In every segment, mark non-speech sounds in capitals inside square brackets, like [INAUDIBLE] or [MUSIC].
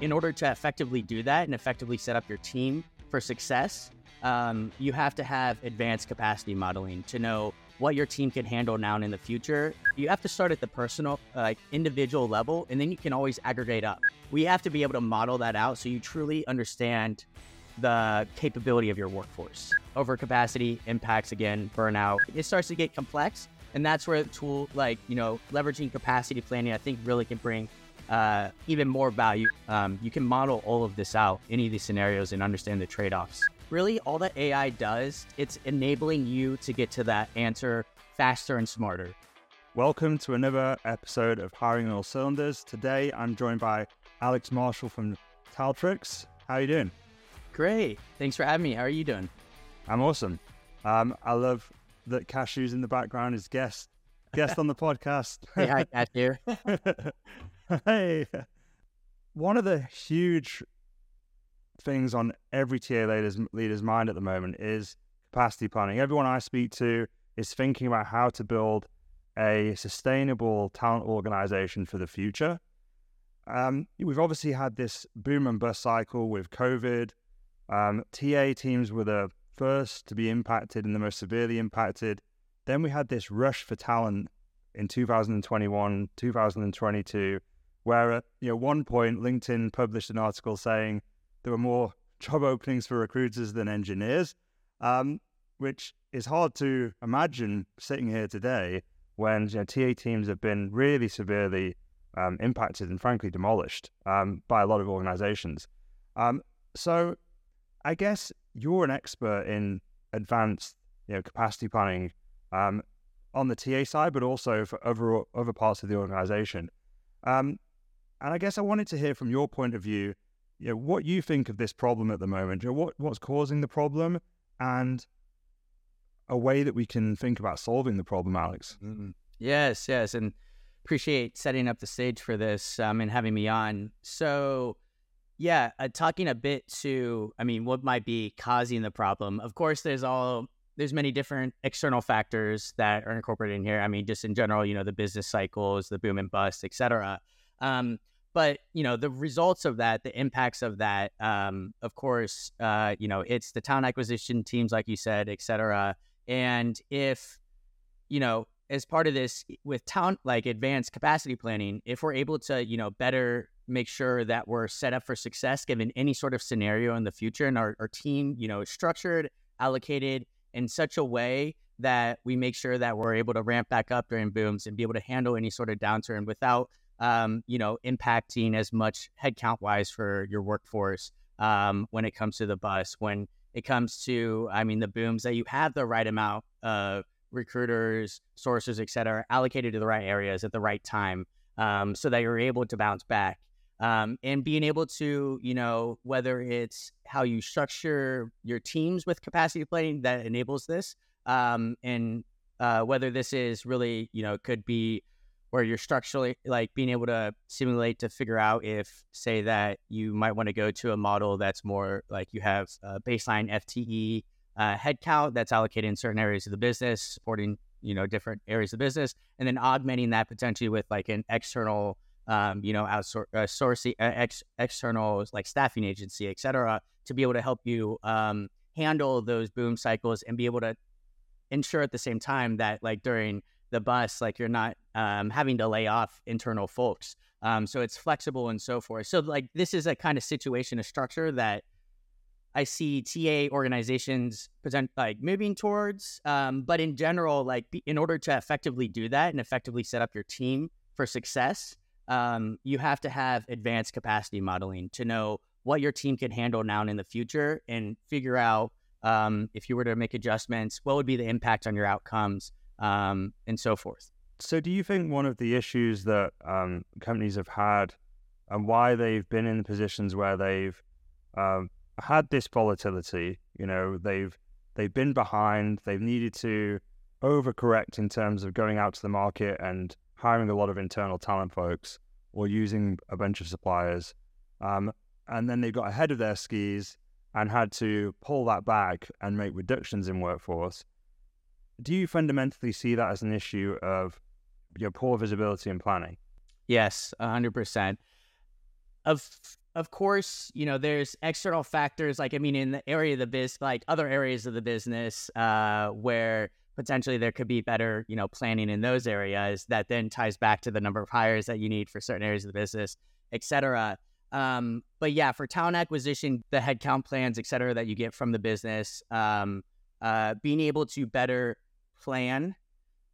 in order to effectively do that and effectively set up your team for success, um, you have to have advanced capacity modeling to know what your team can handle now and in the future. You have to start at the personal, like uh, individual level, and then you can always aggregate up. We have to be able to model that out so you truly understand the capability of your workforce. Overcapacity impacts again burnout. It starts to get complex, and that's where the tool like you know leveraging capacity planning, I think, really can bring uh, even more value. Um, you can model all of this out, any of these scenarios, and understand the trade offs. Really, all that AI does, it's enabling you to get to that answer faster and smarter. Welcome to another episode of Hiring All Cylinders. Today, I'm joined by Alex Marshall from Taltrix. How are you doing? Great. Thanks for having me. How are you doing? I'm awesome. Um, I love that Cashews in the background is guest guest on the podcast. [LAUGHS] hey, hi, Cashew. [LAUGHS] [LAUGHS] hey, one of the huge things on every TA leader's, leader's mind at the moment is capacity planning. Everyone I speak to is thinking about how to build a sustainable talent organization for the future. Um, we've obviously had this boom and bust cycle with COVID. Um, TA teams were the first to be impacted and the most severely impacted. Then we had this rush for talent in 2021, 2022, where at you know one point LinkedIn published an article saying there were more [LAUGHS] job openings for recruiters than engineers, um, which is hard to imagine sitting here today when you know, TA teams have been really severely um, impacted and frankly demolished um, by a lot of organizations. Um, so I guess you're an expert in advanced you know, capacity planning um, on the TA side, but also for other other parts of the organization. Um, and I guess I wanted to hear from your point of view, you know, what you think of this problem at the moment. You know, what what's causing the problem, and a way that we can think about solving the problem, Alex. Mm-hmm. Yes, yes, and appreciate setting up the stage for this um, and having me on. So, yeah, uh, talking a bit to, I mean, what might be causing the problem. Of course, there's all there's many different external factors that are incorporated in here. I mean, just in general, you know, the business cycles, the boom and bust, et cetera. Um, but you know the results of that the impacts of that um, of course uh, you know it's the talent acquisition teams like you said et cetera. And if you know as part of this with town like advanced capacity planning if we're able to you know better make sure that we're set up for success given any sort of scenario in the future and our, our team you know structured allocated in such a way that we make sure that we're able to ramp back up during booms and be able to handle any sort of downturn without um, you know, impacting as much headcount wise for your workforce um, when it comes to the bus. When it comes to, I mean, the booms that you have the right amount of recruiters, sources, et cetera, allocated to the right areas at the right time um, so that you're able to bounce back. Um, and being able to, you know, whether it's how you structure your teams with capacity planning that enables this, um, and uh, whether this is really, you know, could be where you're structurally like being able to simulate to figure out if say that you might want to go to a model that's more like you have a baseline FTE uh, headcount that's allocated in certain areas of the business, supporting you know different areas of business, and then augmenting that potentially with like an external um, you know outsource uh, sourcing uh, ex- external like staffing agency, et cetera, to be able to help you um, handle those boom cycles and be able to ensure at the same time that like during the bus, like you're not um, having to lay off internal folks. Um, so it's flexible and so forth. So like this is a kind of situation, a structure that I see TA organizations present like moving towards. Um, but in general, like in order to effectively do that and effectively set up your team for success, um, you have to have advanced capacity modeling to know what your team can handle now and in the future and figure out um, if you were to make adjustments, what would be the impact on your outcomes um, and so forth. So, do you think one of the issues that um, companies have had and why they've been in the positions where they've um, had this volatility, you know, they've they've been behind, they've needed to overcorrect in terms of going out to the market and hiring a lot of internal talent folks or using a bunch of suppliers, um, and then they got ahead of their skis and had to pull that back and make reductions in workforce do you fundamentally see that as an issue of your poor visibility and planning? Yes, hundred percent. Of of course, you know, there's external factors like I mean, in the area of the biz, like other areas of the business, uh, where potentially there could be better, you know, planning in those areas that then ties back to the number of hires that you need for certain areas of the business, et cetera. Um, but yeah, for talent acquisition, the headcount plans, et cetera, that you get from the business, um, uh, being able to better plan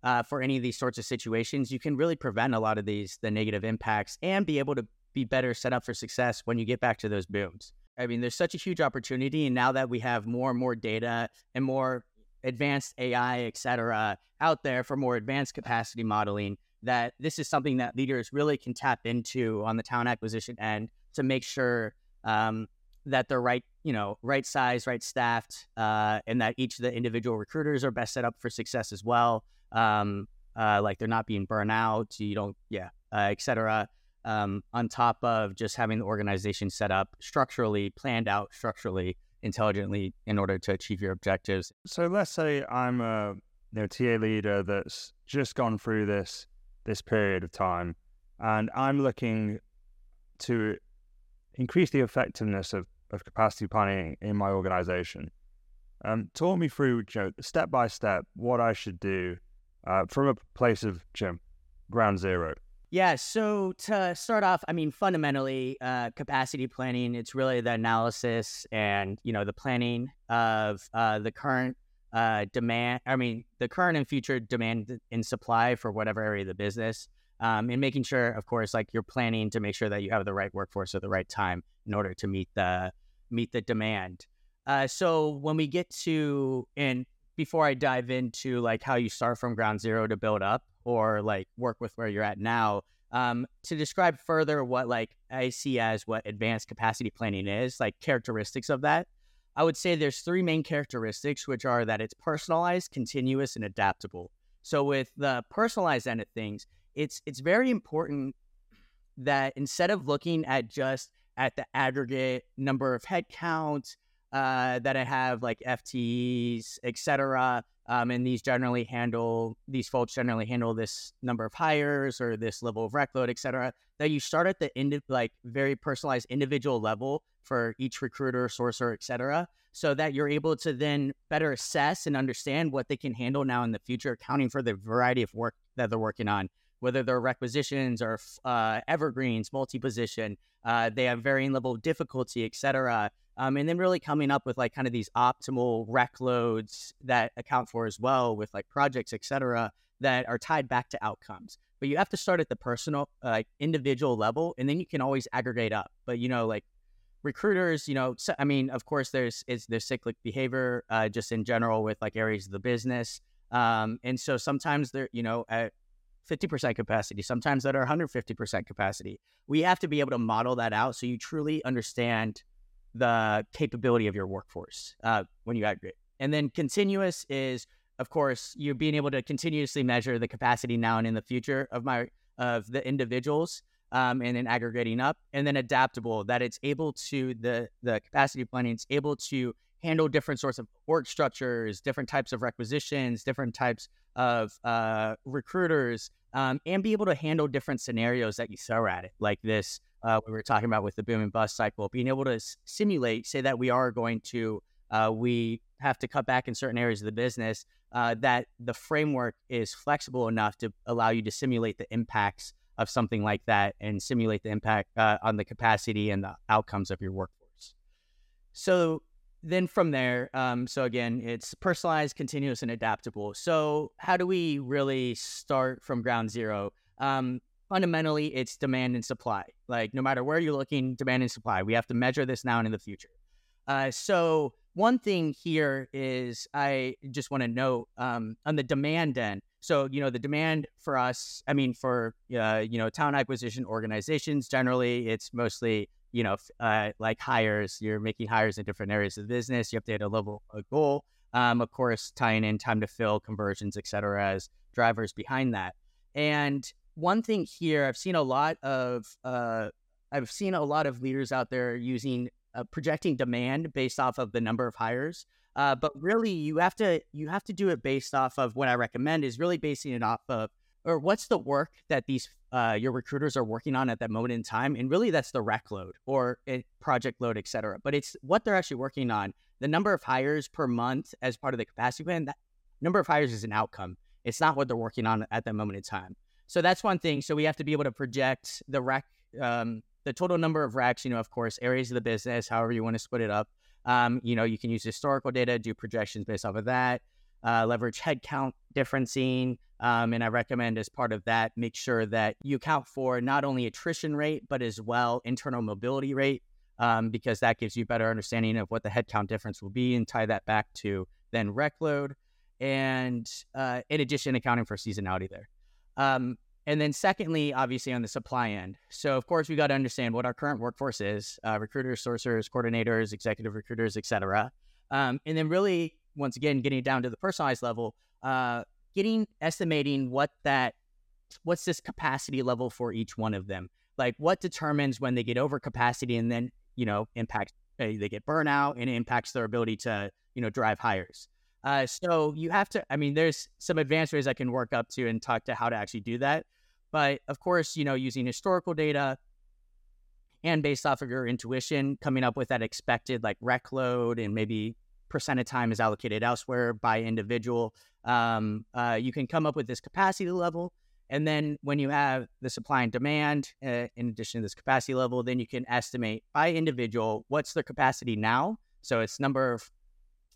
uh, for any of these sorts of situations, you can really prevent a lot of these the negative impacts and be able to be better set up for success when you get back to those booms. I mean, there's such a huge opportunity, and now that we have more and more data and more advanced AI, et cetera, out there for more advanced capacity modeling, that this is something that leaders really can tap into on the talent acquisition end to make sure um, that they're right, you know, right size, right staffed, uh, and that each of the individual recruiters are best set up for success as well. Um, uh, like they're not being burned out, you don't, yeah, uh, et cetera um, on top of just having the organization set up structurally, planned out structurally, intelligently in order to achieve your objectives. So let's say I'm a you know, TA leader that's just gone through this this period of time, and I'm looking to increase the effectiveness of, of capacity planning in my organization. Um, talk me through, you know, step by step, what I should do uh, from a place of you know, ground zero. Yeah. So to start off, I mean, fundamentally, uh, capacity planning, it's really the analysis and, you know, the planning of uh, the current uh, demand, I mean, the current and future demand and supply for whatever area of the business. Um, and making sure, of course, like you're planning to make sure that you have the right workforce at the right time in order to meet the meet the demand. Uh, so when we get to and before I dive into like how you start from ground zero to build up, or like work with where you're at now. Um, to describe further what like I see as what advanced capacity planning is, like characteristics of that, I would say there's three main characteristics, which are that it's personalized, continuous, and adaptable. So with the personalized end of things, it's it's very important that instead of looking at just at the aggregate number of headcounts uh, that I have, like FTEs, et cetera, um, and these generally handle these folks generally handle this number of hires or this level of workload, et cetera. That you start at the indi- like very personalized individual level for each recruiter, sourcer, et cetera, so that you're able to then better assess and understand what they can handle now in the future, accounting for the variety of work that they're working on, whether they're requisitions or uh, evergreens, multi position. Uh, they have varying level of difficulty, et cetera um, and then really coming up with like kind of these optimal rec loads that account for as well with like projects, et cetera, that are tied back to outcomes. But you have to start at the personal, like individual level, and then you can always aggregate up. But you know, like recruiters, you know, so, I mean, of course, there's is there's cyclic behavior uh, just in general with like areas of the business, um, and so sometimes they're you know 50% capacity, sometimes that are 150% capacity. We have to be able to model that out so you truly understand the capability of your workforce uh, when you aggregate. And then continuous is, of course, you being able to continuously measure the capacity now and in the future of my of the individuals, um, and then aggregating up. And then adaptable, that it's able to the the capacity planning, it's able to handle different sorts of work structures, different types of requisitions, different types of uh, recruiters, um, and be able to handle different scenarios that you throw at it, like this uh, we were talking about with the boom and bust cycle, being able to s- simulate, say that we are going to, uh, we have to cut back in certain areas of the business, uh, that the framework is flexible enough to allow you to simulate the impacts of something like that and simulate the impact uh, on the capacity and the outcomes of your workforce. So then from there, um, so again, it's personalized, continuous, and adaptable. So how do we really start from ground zero? Um, fundamentally it's demand and supply. Like no matter where you're looking, demand and supply. We have to measure this now and in the future. Uh, so one thing here is I just want to note um, on the demand end. So you know the demand for us. I mean for uh, you know talent acquisition organizations generally, it's mostly you know uh, like hires. You're making hires in different areas of the business. You have to hit a level a goal. Um, of course, tying in time to fill, conversions, et cetera, as drivers behind that. And one thing here, I've seen a lot of uh, I've seen a lot of leaders out there using uh, projecting demand based off of the number of hires. Uh, but really, you have to you have to do it based off of what I recommend is really basing it off of or what's the work that these uh, your recruiters are working on at that moment in time, and really that's the rec load or project load, et cetera. But it's what they're actually working on. The number of hires per month as part of the capacity plan. That number of hires is an outcome. It's not what they're working on at that moment in time. So that's one thing. So we have to be able to project the rec, um, the total number of recs You know, of course, areas of the business, however you want to split it up. Um, you know, you can use historical data, do projections based off of that, uh, leverage headcount differencing. Um, and I recommend as part of that, make sure that you account for not only attrition rate, but as well internal mobility rate, um, because that gives you better understanding of what the headcount difference will be and tie that back to then rec load. And uh, in addition, accounting for seasonality there. Um, and then secondly, obviously on the supply end. So of course we got to understand what our current workforce is: uh, recruiters, sourcers, coordinators, executive recruiters, etc. Um, and then really, once again, getting down to the personalized level, uh, getting estimating what that what's this capacity level for each one of them. Like what determines when they get over capacity and then you know impacts uh, they get burnout and impacts their ability to you know drive hires. Uh, so you have to. I mean, there's some advanced ways I can work up to and talk to how to actually do that. But of course, you know, using historical data and based off of your intuition, coming up with that expected like rec load and maybe percent of time is allocated elsewhere by individual. Um, uh, you can come up with this capacity level. And then when you have the supply and demand, uh, in addition to this capacity level, then you can estimate by individual what's their capacity now. So it's number of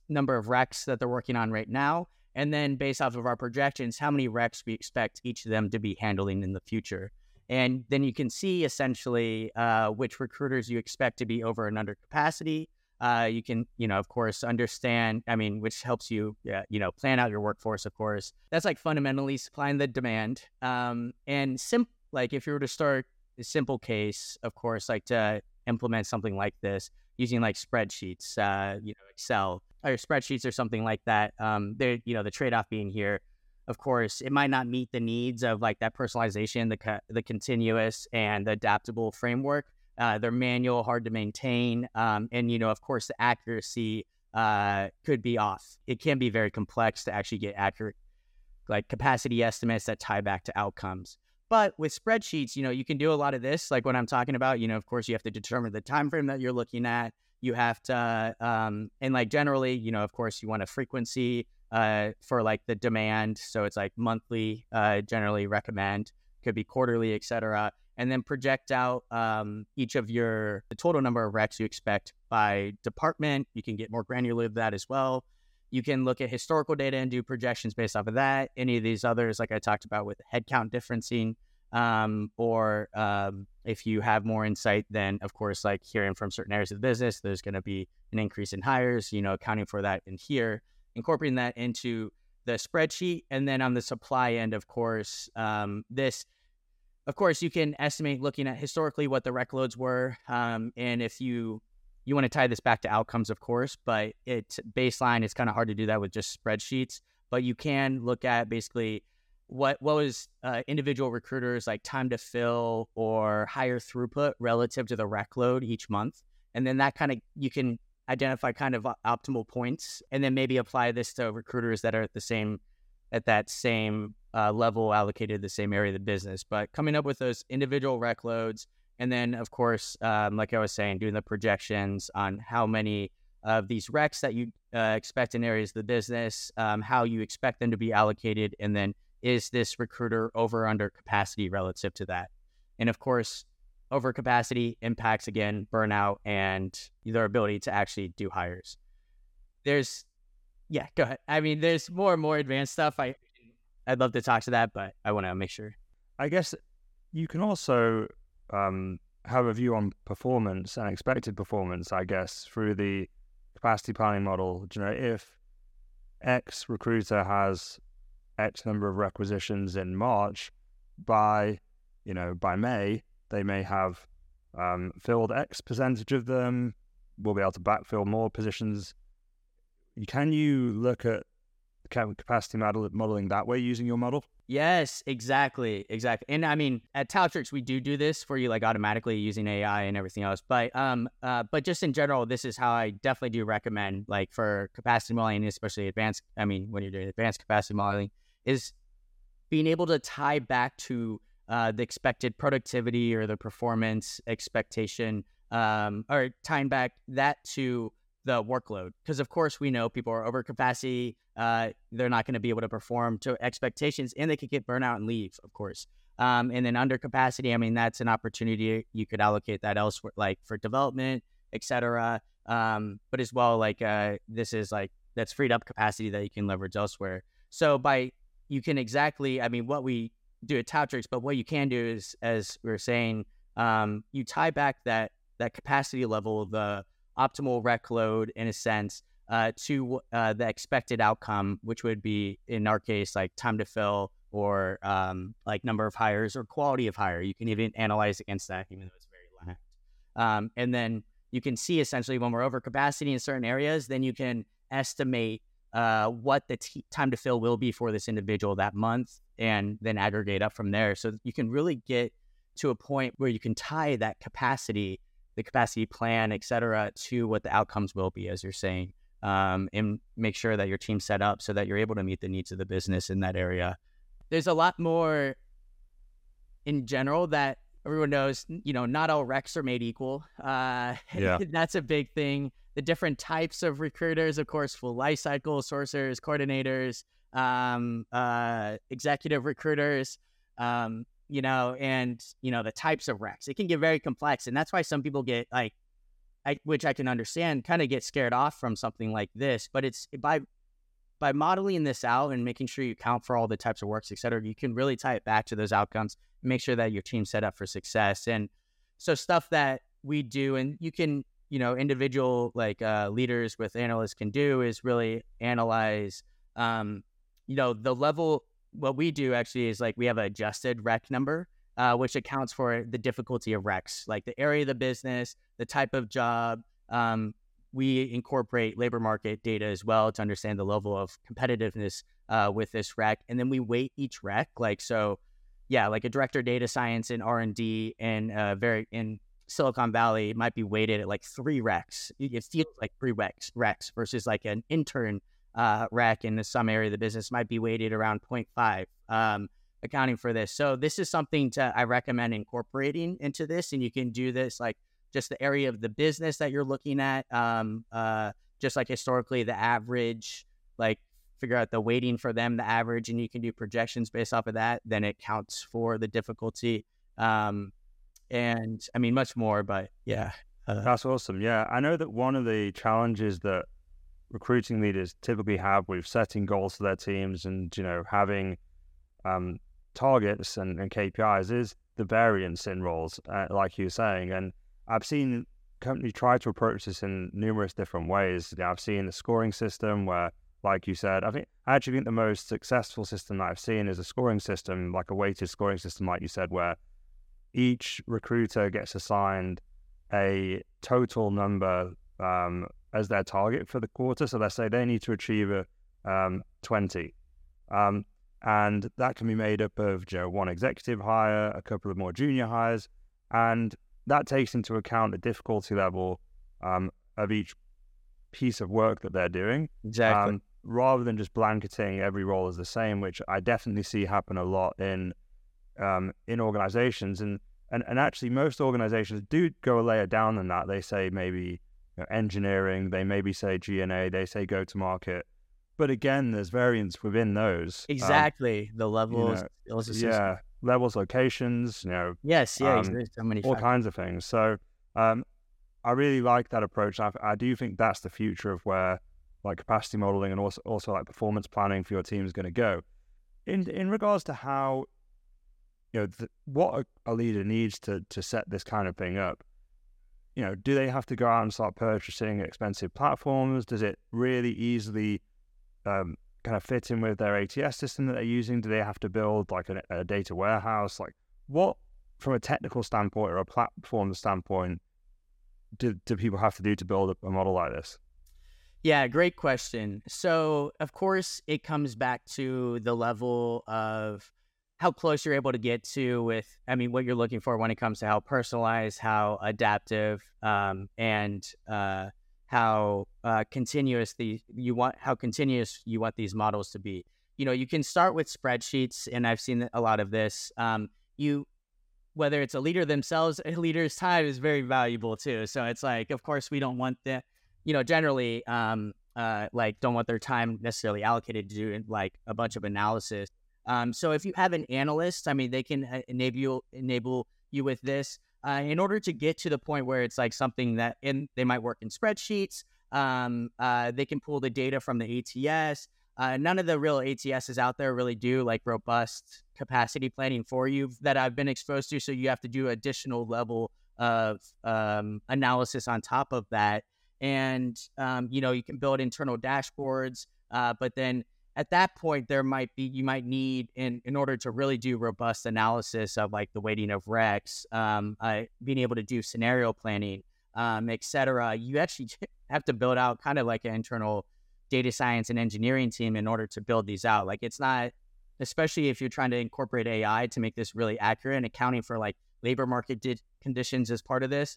number of recs that they're working on right now, and then based off of our projections, how many recs we expect each of them to be handling in the future. And then you can see essentially uh, which recruiters you expect to be over and under capacity. Uh, you can, you know, of course, understand. I mean, which helps you, yeah, you know, plan out your workforce. Of course, that's like fundamentally supplying the demand. Um, and sim, like if you were to start a simple case, of course, like to implement something like this using like spreadsheets, uh, you know, Excel or spreadsheets or something like that. Um, there, you know, the trade off being here, of course, it might not meet the needs of like that personalization, the co- the continuous and the adaptable framework. Uh, they're manual, hard to maintain, um, and you know, of course, the accuracy uh, could be off. It can be very complex to actually get accurate, like capacity estimates that tie back to outcomes. But with spreadsheets, you know, you can do a lot of this, like what I'm talking about. You know, of course, you have to determine the time frame that you're looking at you have to um, and like generally you know of course you want a frequency uh, for like the demand so it's like monthly uh, generally recommend could be quarterly etc and then project out um, each of your the total number of recs you expect by department. You can get more granular with that as well. You can look at historical data and do projections based off of that. Any of these others like i talked about with headcount differencing um, or um, if you have more insight, then of course, like hearing from certain areas of the business, there's going to be an increase in hires, you know, accounting for that in here, incorporating that into the spreadsheet. And then on the supply end, of course, um, this, of course, you can estimate looking at historically what the rec loads were. Um, and if you, you want to tie this back to outcomes, of course, but it's baseline. It's kind of hard to do that with just spreadsheets, but you can look at basically what what was uh, individual recruiters like time to fill or higher throughput relative to the rec load each month and then that kind of you can identify kind of optimal points and then maybe apply this to recruiters that are at the same at that same uh, level allocated to the same area of the business but coming up with those individual rec loads and then of course um, like i was saying doing the projections on how many of these recs that you uh, expect in areas of the business um, how you expect them to be allocated and then is this recruiter over under capacity relative to that? And of course, over capacity impacts again burnout and their ability to actually do hires. There's, yeah, go ahead. I mean, there's more and more advanced stuff. I, I'd love to talk to that, but I want to make sure. I guess you can also um, have a view on performance and expected performance. I guess through the capacity planning model. You know, if X recruiter has X number of requisitions in March, by you know by May they may have um, filled X percentage of them. We'll be able to backfill more positions. Can you look at capacity model, modeling that way using your model? Yes, exactly, exactly. And I mean, at Taltrix, we do do this for you, like automatically using AI and everything else. But um, uh, but just in general, this is how I definitely do recommend, like for capacity modeling, especially advanced. I mean, when you're doing advanced capacity modeling, is being able to tie back to uh, the expected productivity or the performance expectation, um, or tying back that to the workload. Because of course we know people are over capacity. Uh, they're not going to be able to perform to expectations, and they could get burnout and leave. Of course. Um, and then under capacity, I mean that's an opportunity you could allocate that elsewhere, like for development, etc. Um, but as well, like uh, this is like that's freed up capacity that you can leverage elsewhere. So by you can exactly, I mean, what we do at Taltrix, but what you can do is, as we are saying, um, you tie back that that capacity level, the optimal rec load, in a sense, uh, to uh, the expected outcome, which would be in our case like time to fill or um, like number of hires or quality of hire. You can even analyze against that, even though it's very lacked. Um, and then you can see essentially when we're over capacity in certain areas, then you can estimate uh, what the t- time to fill will be for this individual that month and then aggregate up from there. So you can really get to a point where you can tie that capacity, the capacity plan, et cetera, to what the outcomes will be, as you're saying, um, and make sure that your team's set up so that you're able to meet the needs of the business in that area. There's a lot more in general that everyone knows, you know, not all recs are made equal. Uh, yeah. [LAUGHS] that's a big thing. The different types of recruiters, of course, full life cycle sourcers, coordinators, um, uh, executive recruiters, um, you know, and you know the types of recs. It can get very complex, and that's why some people get like, I, which I can understand, kind of get scared off from something like this. But it's by by modeling this out and making sure you count for all the types of works, et cetera, you can really tie it back to those outcomes, make sure that your team's set up for success. And so stuff that we do, and you can, you know, individual like uh, leaders with analysts can do is really analyze, um, you know, the level. What we do actually is like we have an adjusted rec number, uh, which accounts for the difficulty of recs, like the area of the business, the type of job, um, we incorporate labor market data as well to understand the level of competitiveness uh, with this rec, and then we weight each rec. Like so, yeah, like a director data science and R and D and uh, very in Silicon Valley might be weighted at like three recs. It feels like three recs, recs versus like an intern uh, rec in some area of the business might be weighted around 0.5, um, accounting for this. So this is something to I recommend incorporating into this, and you can do this like just the area of the business that you're looking at. Um, uh, just like historically, the average, like figure out the weighting for them, the average, and you can do projections based off of that. Then it counts for the difficulty. Um, and I mean, much more, but yeah. Uh, That's awesome. Yeah. I know that one of the challenges that recruiting leaders typically have with setting goals for their teams and, you know, having um, targets and, and, KPIs is the variance in roles, uh, like you were saying. And I've seen companies try to approach this in numerous different ways. I've seen a scoring system where, like you said, I think I actually think the most successful system that I've seen is a scoring system, like a weighted scoring system, like you said, where each recruiter gets assigned a total number um, as their target for the quarter. So let's say they need to achieve a um, 20. Um, and that can be made up of you know, one executive hire, a couple of more junior hires, and that takes into account the difficulty level um, of each piece of work that they're doing. Exactly. Um, rather than just blanketing every role as the same, which I definitely see happen a lot in um, in organizations. And, and and actually, most organizations do go a layer down than that. They say maybe know, engineering, they maybe say G&A, they say go to market. But again, there's variance within those. Um, exactly. the levels. You know, yeah levels, locations, you know. Yes, yeah, um, there's so many all factors. kinds of things. So um, I really like that approach. I, I, do think that's the future of where like capacity modeling and also also like performance planning for your team is going to go. In in regards to how you know the, what a, a leader needs to to set this kind of thing up. You know, do they have to go out and start purchasing expensive platforms? Does it really easily um, kind of fit in with their ATS system that they're using? Do they have to build like a, a data warehouse? Like what, from a technical standpoint or a platform standpoint, do, do people have to do to build a, a model like this? Yeah, great question. So, of course, it comes back to the level of how close you're able to get to with, I mean, what you're looking for when it comes to how personalized, how adaptive, um, and uh, how uh, continuous the you want how continuous you want these models to be. you know, you can start with spreadsheets, and I've seen a lot of this. Um, you, whether it's a leader themselves, a leader's time is very valuable too. So it's like, of course, we don't want the, you know, generally, um, uh, like don't want their time necessarily allocated to do like a bunch of analysis. Um, so if you have an analyst, I mean, they can uh, enable enable you with this uh, in order to get to the point where it's like something that in they might work in spreadsheets. Um, uh, they can pull the data from the ATS. Uh, none of the real ATSs out there really do like robust capacity planning for you that I've been exposed to. So you have to do additional level of um, analysis on top of that. And, um, you know, you can build internal dashboards, uh, but then at that point, there might be, you might need, in, in order to really do robust analysis of like the weighting of recs, um, uh, being able to do scenario planning, um, et cetera, you actually [LAUGHS] have to build out kind of like an internal data science and engineering team in order to build these out. Like it's not, especially if you're trying to incorporate AI to make this really accurate and accounting for like labor market di- conditions as part of this,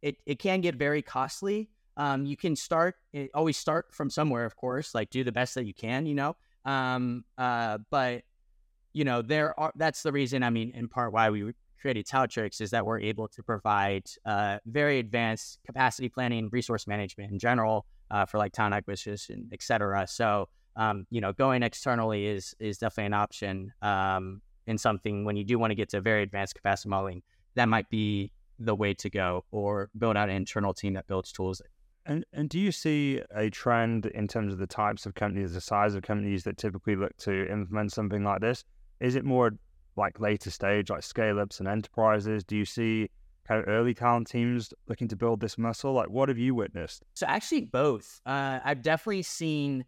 it, it can get very costly. Um, you can start, eh, always start from somewhere, of course, like do the best that you can, you know. Um, uh, but, you know, there are, that's the reason, I mean, in part why we created Taltrix is that we're able to provide uh, very advanced capacity planning, resource management in general, uh, for like talent acquisition, et cetera. So, um, you know, going externally is is definitely an option um, in something when you do want to get to very advanced capacity modeling. That might be the way to go, or build out an internal team that builds tools. And and do you see a trend in terms of the types of companies, the size of companies that typically look to implement something like this? Is it more like later stage, like scale ups and enterprises? Do you see kind of early talent teams looking to build this muscle? Like, what have you witnessed? So actually, both. Uh, I've definitely seen,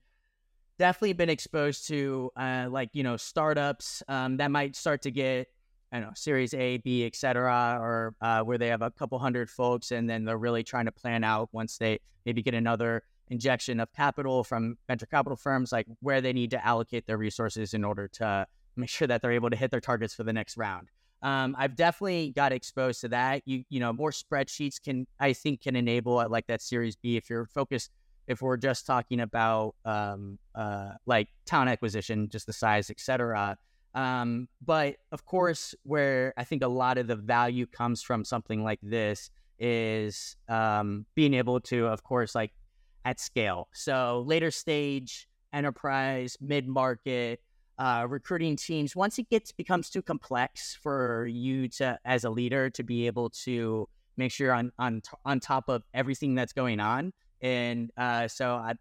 definitely been exposed to uh, like you know startups um, that might start to get I don't know Series A, B, et etc., or uh, where they have a couple hundred folks, and then they're really trying to plan out once they maybe get another injection of capital from venture capital firms, like where they need to allocate their resources in order to make sure that they're able to hit their targets for the next round um, I've definitely got exposed to that. You you know more spreadsheets can I think can enable uh, like that Series B if you're focused. If we're just talking about um, uh, like talent acquisition, just the size, etc. Um, but of course, where I think a lot of the value comes from something like this is um, being able to, of course, like at scale. So later stage enterprise, mid market, uh, recruiting teams once it gets becomes too complex for you to as a leader to be able to make sure on on on top of everything that's going on and uh, so I,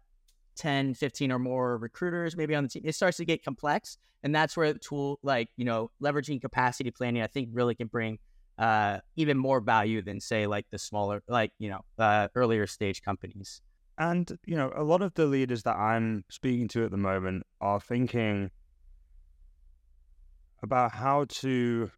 10 15 or more recruiters maybe on the team it starts to get complex and that's where the tool like you know leveraging capacity planning i think really can bring uh, even more value than say like the smaller like you know uh, earlier stage companies. And you know a lot of the leaders that i'm speaking to at the moment are thinking about how to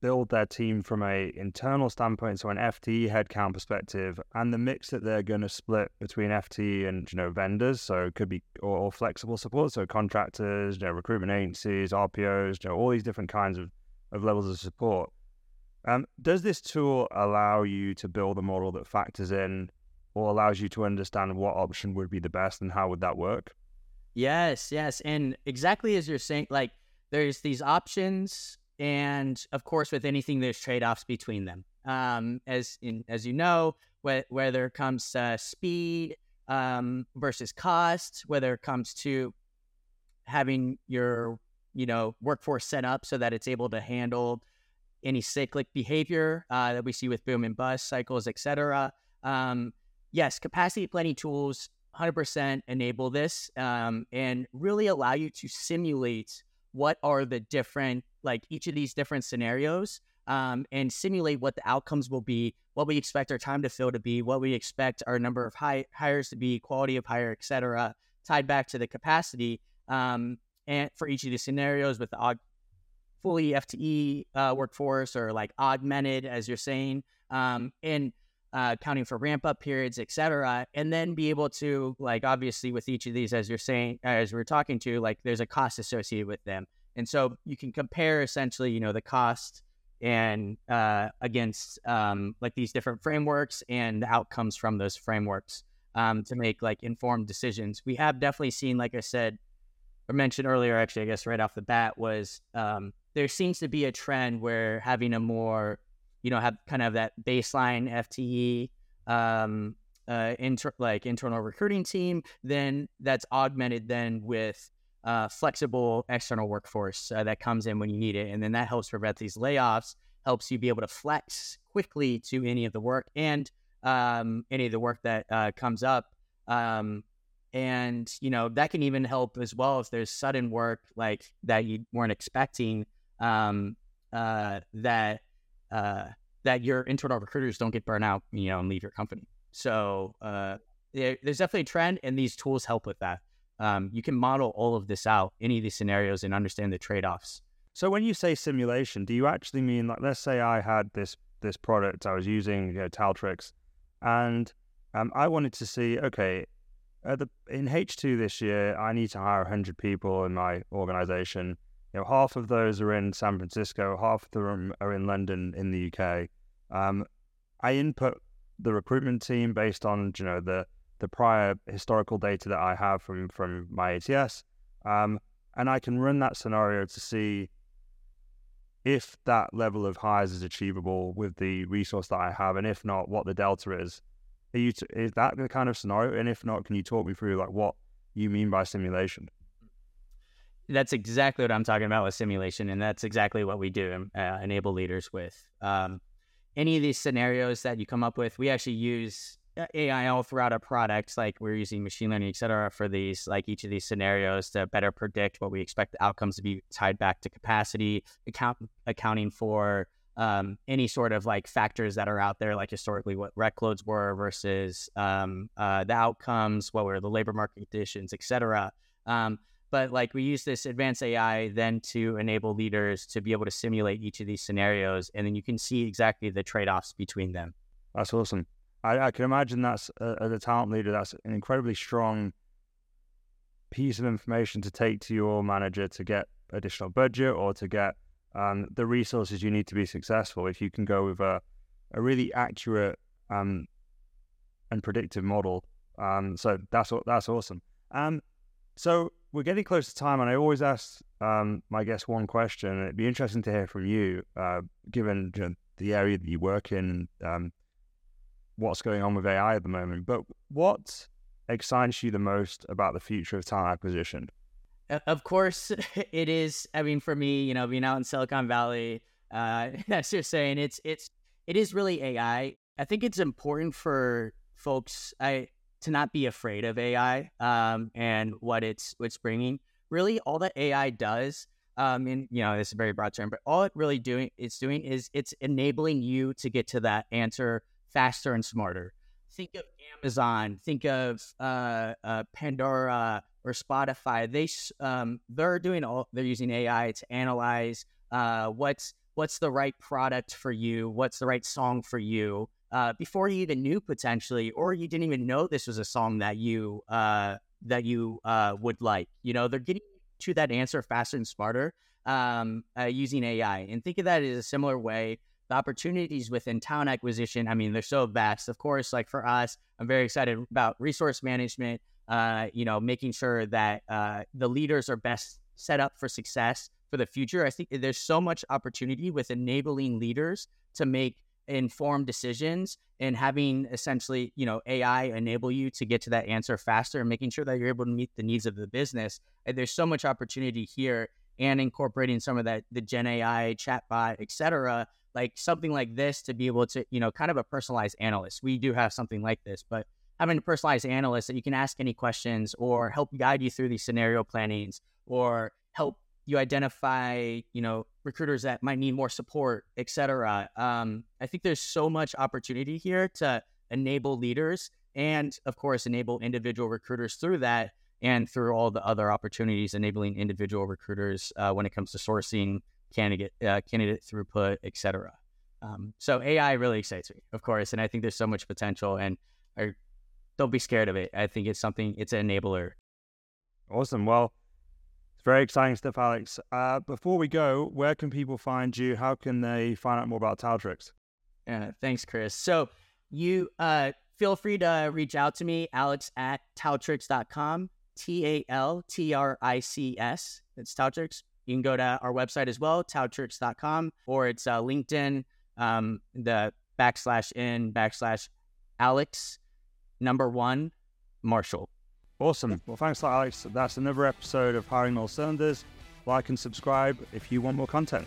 build their team from a internal standpoint, so an FTE headcount perspective, and the mix that they're going to split between FTE and you know vendors. So it could be or, or, flexible support, so contractors, you know, recruitment agencies, RPOs, you know, all these different kinds of, of levels of support. Um, does this tool allow you to build a model that factors in or allows you to understand what option would be the best and how would that work? Yes, yes, and exactly as you're saying, like there's these options, and of course, with anything, there's trade offs between them. Um, as in, as you know, wh- whether it comes to speed um, versus cost, whether it comes to having your you know workforce set up so that it's able to handle any cyclic behavior uh, that we see with boom and bust cycles, etc. Um, yes, capacity planning tools 100% enable this um, and really allow you to simulate what are the different like each of these different scenarios um, and simulate what the outcomes will be, what we expect our time to fill to be, what we expect our number of hires to be, quality of hire, et cetera, tied back to the capacity. Um, and for each of these scenarios with the aug- fully FTE uh, workforce or like augmented, as you're saying, um, and uh, counting for ramp up periods, et cetera, and then be able to like obviously with each of these, as you're saying, as we're talking to, like there's a cost associated with them, and so you can compare essentially, you know, the cost and uh, against um, like these different frameworks and the outcomes from those frameworks um, to make like informed decisions. We have definitely seen, like I said or mentioned earlier, actually, I guess right off the bat was um, there seems to be a trend where having a more, you know, have kind of that baseline FTE, um, uh, inter- like internal recruiting team, then that's augmented then with uh, flexible external workforce uh, that comes in when you need it, and then that helps prevent these layoffs. Helps you be able to flex quickly to any of the work and um, any of the work that uh, comes up. Um, and you know that can even help as well if there's sudden work like that you weren't expecting um, uh, that uh, that your internal recruiters don't get burnt out you know and leave your company. So uh, there, there's definitely a trend and these tools help with that. Um, you can model all of this out any of these scenarios and understand the trade-offs. So when you say simulation do you actually mean like let's say i had this this product i was using you know taltrix and um, i wanted to see okay the, in H2 this year, I need to hire 100 people in my organization. You know, half of those are in San Francisco, half of them are in London in the UK. Um, I input the recruitment team based on you know the the prior historical data that I have from from my ATS, um, and I can run that scenario to see if that level of hires is achievable with the resource that I have, and if not, what the delta is. Are you t- is that the kind of scenario? And if not, can you talk me through like what you mean by simulation? That's exactly what I'm talking about with simulation, and that's exactly what we do uh, enable leaders with. Um, any of these scenarios that you come up with, we actually use uh, AI all throughout our products. Like we're using machine learning, et cetera, for these, like each of these scenarios to better predict what we expect the outcomes to be tied back to capacity, account accounting for um, any sort of like factors that are out there, like historically what rec loads were versus um, uh, the outcomes, what were the labor market conditions, et cetera. Um, but like we use this advanced AI then to enable leaders to be able to simulate each of these scenarios, and then you can see exactly the trade offs between them. That's awesome. I, I can imagine that's uh, as a talent leader, that's an incredibly strong piece of information to take to your manager to get additional budget or to get um, the resources you need to be successful. If you can go with a, a really accurate um, and predictive model, um, so that's that's awesome. Um, so we're getting close to time, and I always ask um, my guests one question. It'd be interesting to hear from you, uh, given you know, the area that you work in, um, what's going on with AI at the moment. But what excites you the most about the future of talent acquisition? of course, [LAUGHS] it is. I mean, for me, you know, being out in Silicon Valley, uh, [LAUGHS] that's just saying it's it's it is really AI. I think it's important for folks I to not be afraid of AI um, and what it's what's bringing. Really, all that AI does, um, and you know, this is a very broad term, but all it really doing it's doing is it's enabling you to get to that answer faster and smarter. Think of Amazon. Think of uh, uh, Pandora or Spotify, they um, they're doing all they're using AI to analyze uh, what's what's the right product for you, what's the right song for you uh, before you even knew potentially, or you didn't even know this was a song that you uh, that you uh, would like. You know, they're getting to that answer faster and smarter um, uh, using AI, and think of that as a similar way. The opportunities within talent acquisition, I mean, they're so vast. Of course, like for us, I'm very excited about resource management uh, you know, making sure that uh, the leaders are best set up for success for the future. I think there's so much opportunity with enabling leaders to make informed decisions and having essentially, you know, AI enable you to get to that answer faster and making sure that you're able to meet the needs of the business. There's so much opportunity here and incorporating some of that, the Gen AI, chatbot, et cetera, like something like this to be able to, you know, kind of a personalized analyst. We do have something like this, but having a personalized analyst that you can ask any questions or help guide you through these scenario plannings or help you identify, you know, recruiters that might need more support, et cetera. Um, I think there's so much opportunity here to enable leaders and, of course, enable individual recruiters through that and through all the other opportunities enabling individual recruiters uh, when it comes to sourcing, candidate, uh, candidate throughput, et cetera. Um, so AI really excites me, of course, and I think there's so much potential. And I don't be scared of it. I think it's something, it's an enabler. Awesome. Well, it's very exciting stuff, Alex. Uh, before we go, where can people find you? How can they find out more about Taltrix? Yeah, thanks, Chris. So you uh, feel free to reach out to me, alex at taltrix.com, T A L T R I C S. It's Taltrix. You can go to our website as well, taltrix.com, or it's uh, LinkedIn, um, the backslash in backslash Alex number one Marshall. Awesome. Well, thanks, Alex. That's another episode of Hiring All Cylinders. Like and subscribe if you want more content.